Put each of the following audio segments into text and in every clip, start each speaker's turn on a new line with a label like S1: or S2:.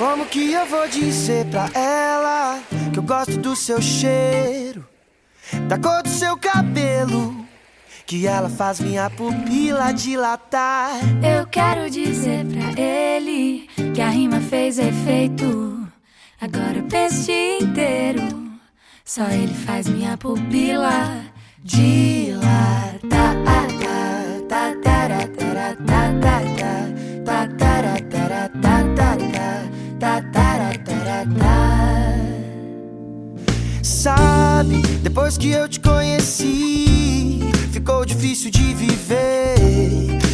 S1: Como que eu vou dizer pra ela que eu gosto do seu cheiro, da cor do seu cabelo, que ela faz minha pupila dilatar?
S2: Eu quero dizer pra ele que a rima fez efeito. Agora o dia inteiro, só ele faz minha pupila dilatar.
S1: Depois que eu te conheci, ficou difícil de viver.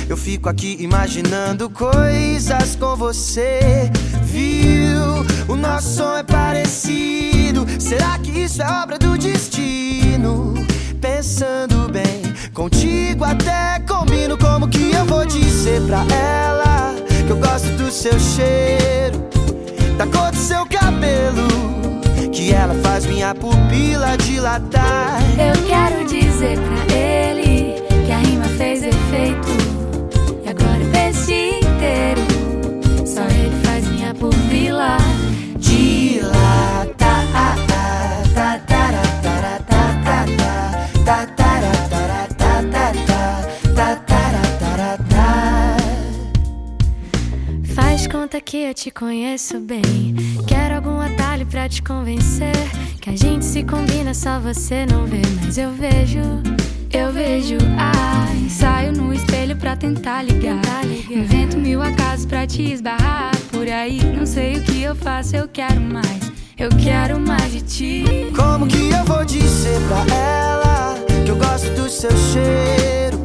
S1: Eu fico aqui imaginando coisas com você. Viu? O nosso som é parecido. Será que isso é obra do destino? Pensando bem, contigo até combino. Como que eu vou dizer pra ela que eu gosto do seu cheiro, da cor do seu cabelo? Que ela faz minha pupila dilatar.
S2: Eu quero dizer pra ele que a rima fez efeito. E agora o verso inteiro, só ele faz minha pupila dilatar. Faz conta que eu te conheço bem. Atalho pra te convencer. Que a gente se combina, só você não vê. Mas eu vejo, eu vejo. Ai, saio no espelho pra tentar ligar. Invento mil acasos pra te esbarrar. Por aí, não sei o que eu faço, eu quero mais. Eu quero mais de ti.
S1: Como que eu vou dizer pra ela que eu gosto do seu cheiro,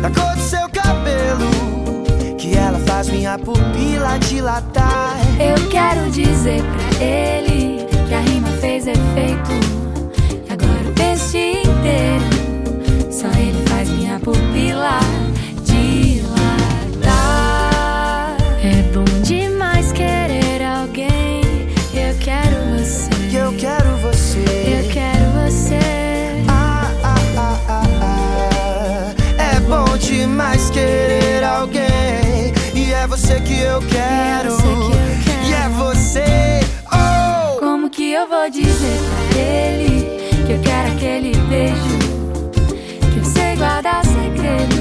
S1: da cor do seu cabelo? Que ela faz minha pupila dilatar.
S2: Eu quero dizer pra ele que a rima fez efeito. E agora o peixe inteiro, só ele faz minha pupila dilatar. É bom demais querer alguém. Eu quero você.
S1: Eu quero você.
S2: Eu quero você.
S1: Ah, ah, ah, ah, ah. É bom demais querer alguém. E é você que eu quero.
S2: você que eu quero.
S1: Você. Oh!
S2: Como que eu vou dizer pra ele que eu quero aquele beijo? Que eu sei guardar segredo.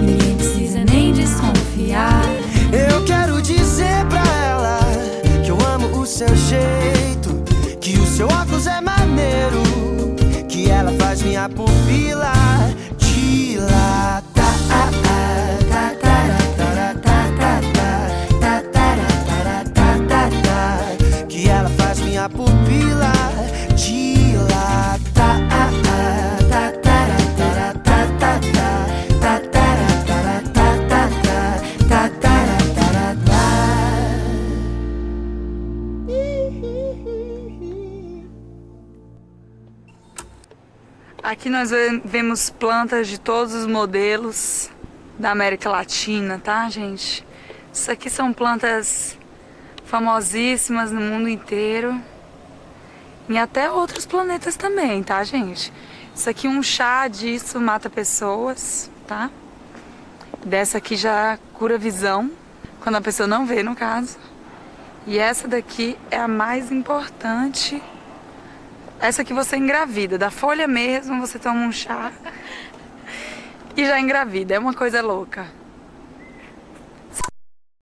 S2: Ninguém precisa nem desconfiar.
S1: Eu quero dizer pra ela que eu amo o seu jeito, que o seu óculos é maneiro, que ela faz minha pupila dilatar.
S3: Aqui nós ve- vemos plantas de todos os modelos da América Latina, tá, gente? Isso aqui são plantas famosíssimas no mundo inteiro. E até outros planetas também, tá, gente? Isso aqui, um chá disso mata pessoas, tá? Dessa aqui já cura visão, quando a pessoa não vê, no caso. E essa daqui é a mais importante essa que você engravida, da folha mesmo, você toma um chá e já engravida. É uma coisa louca.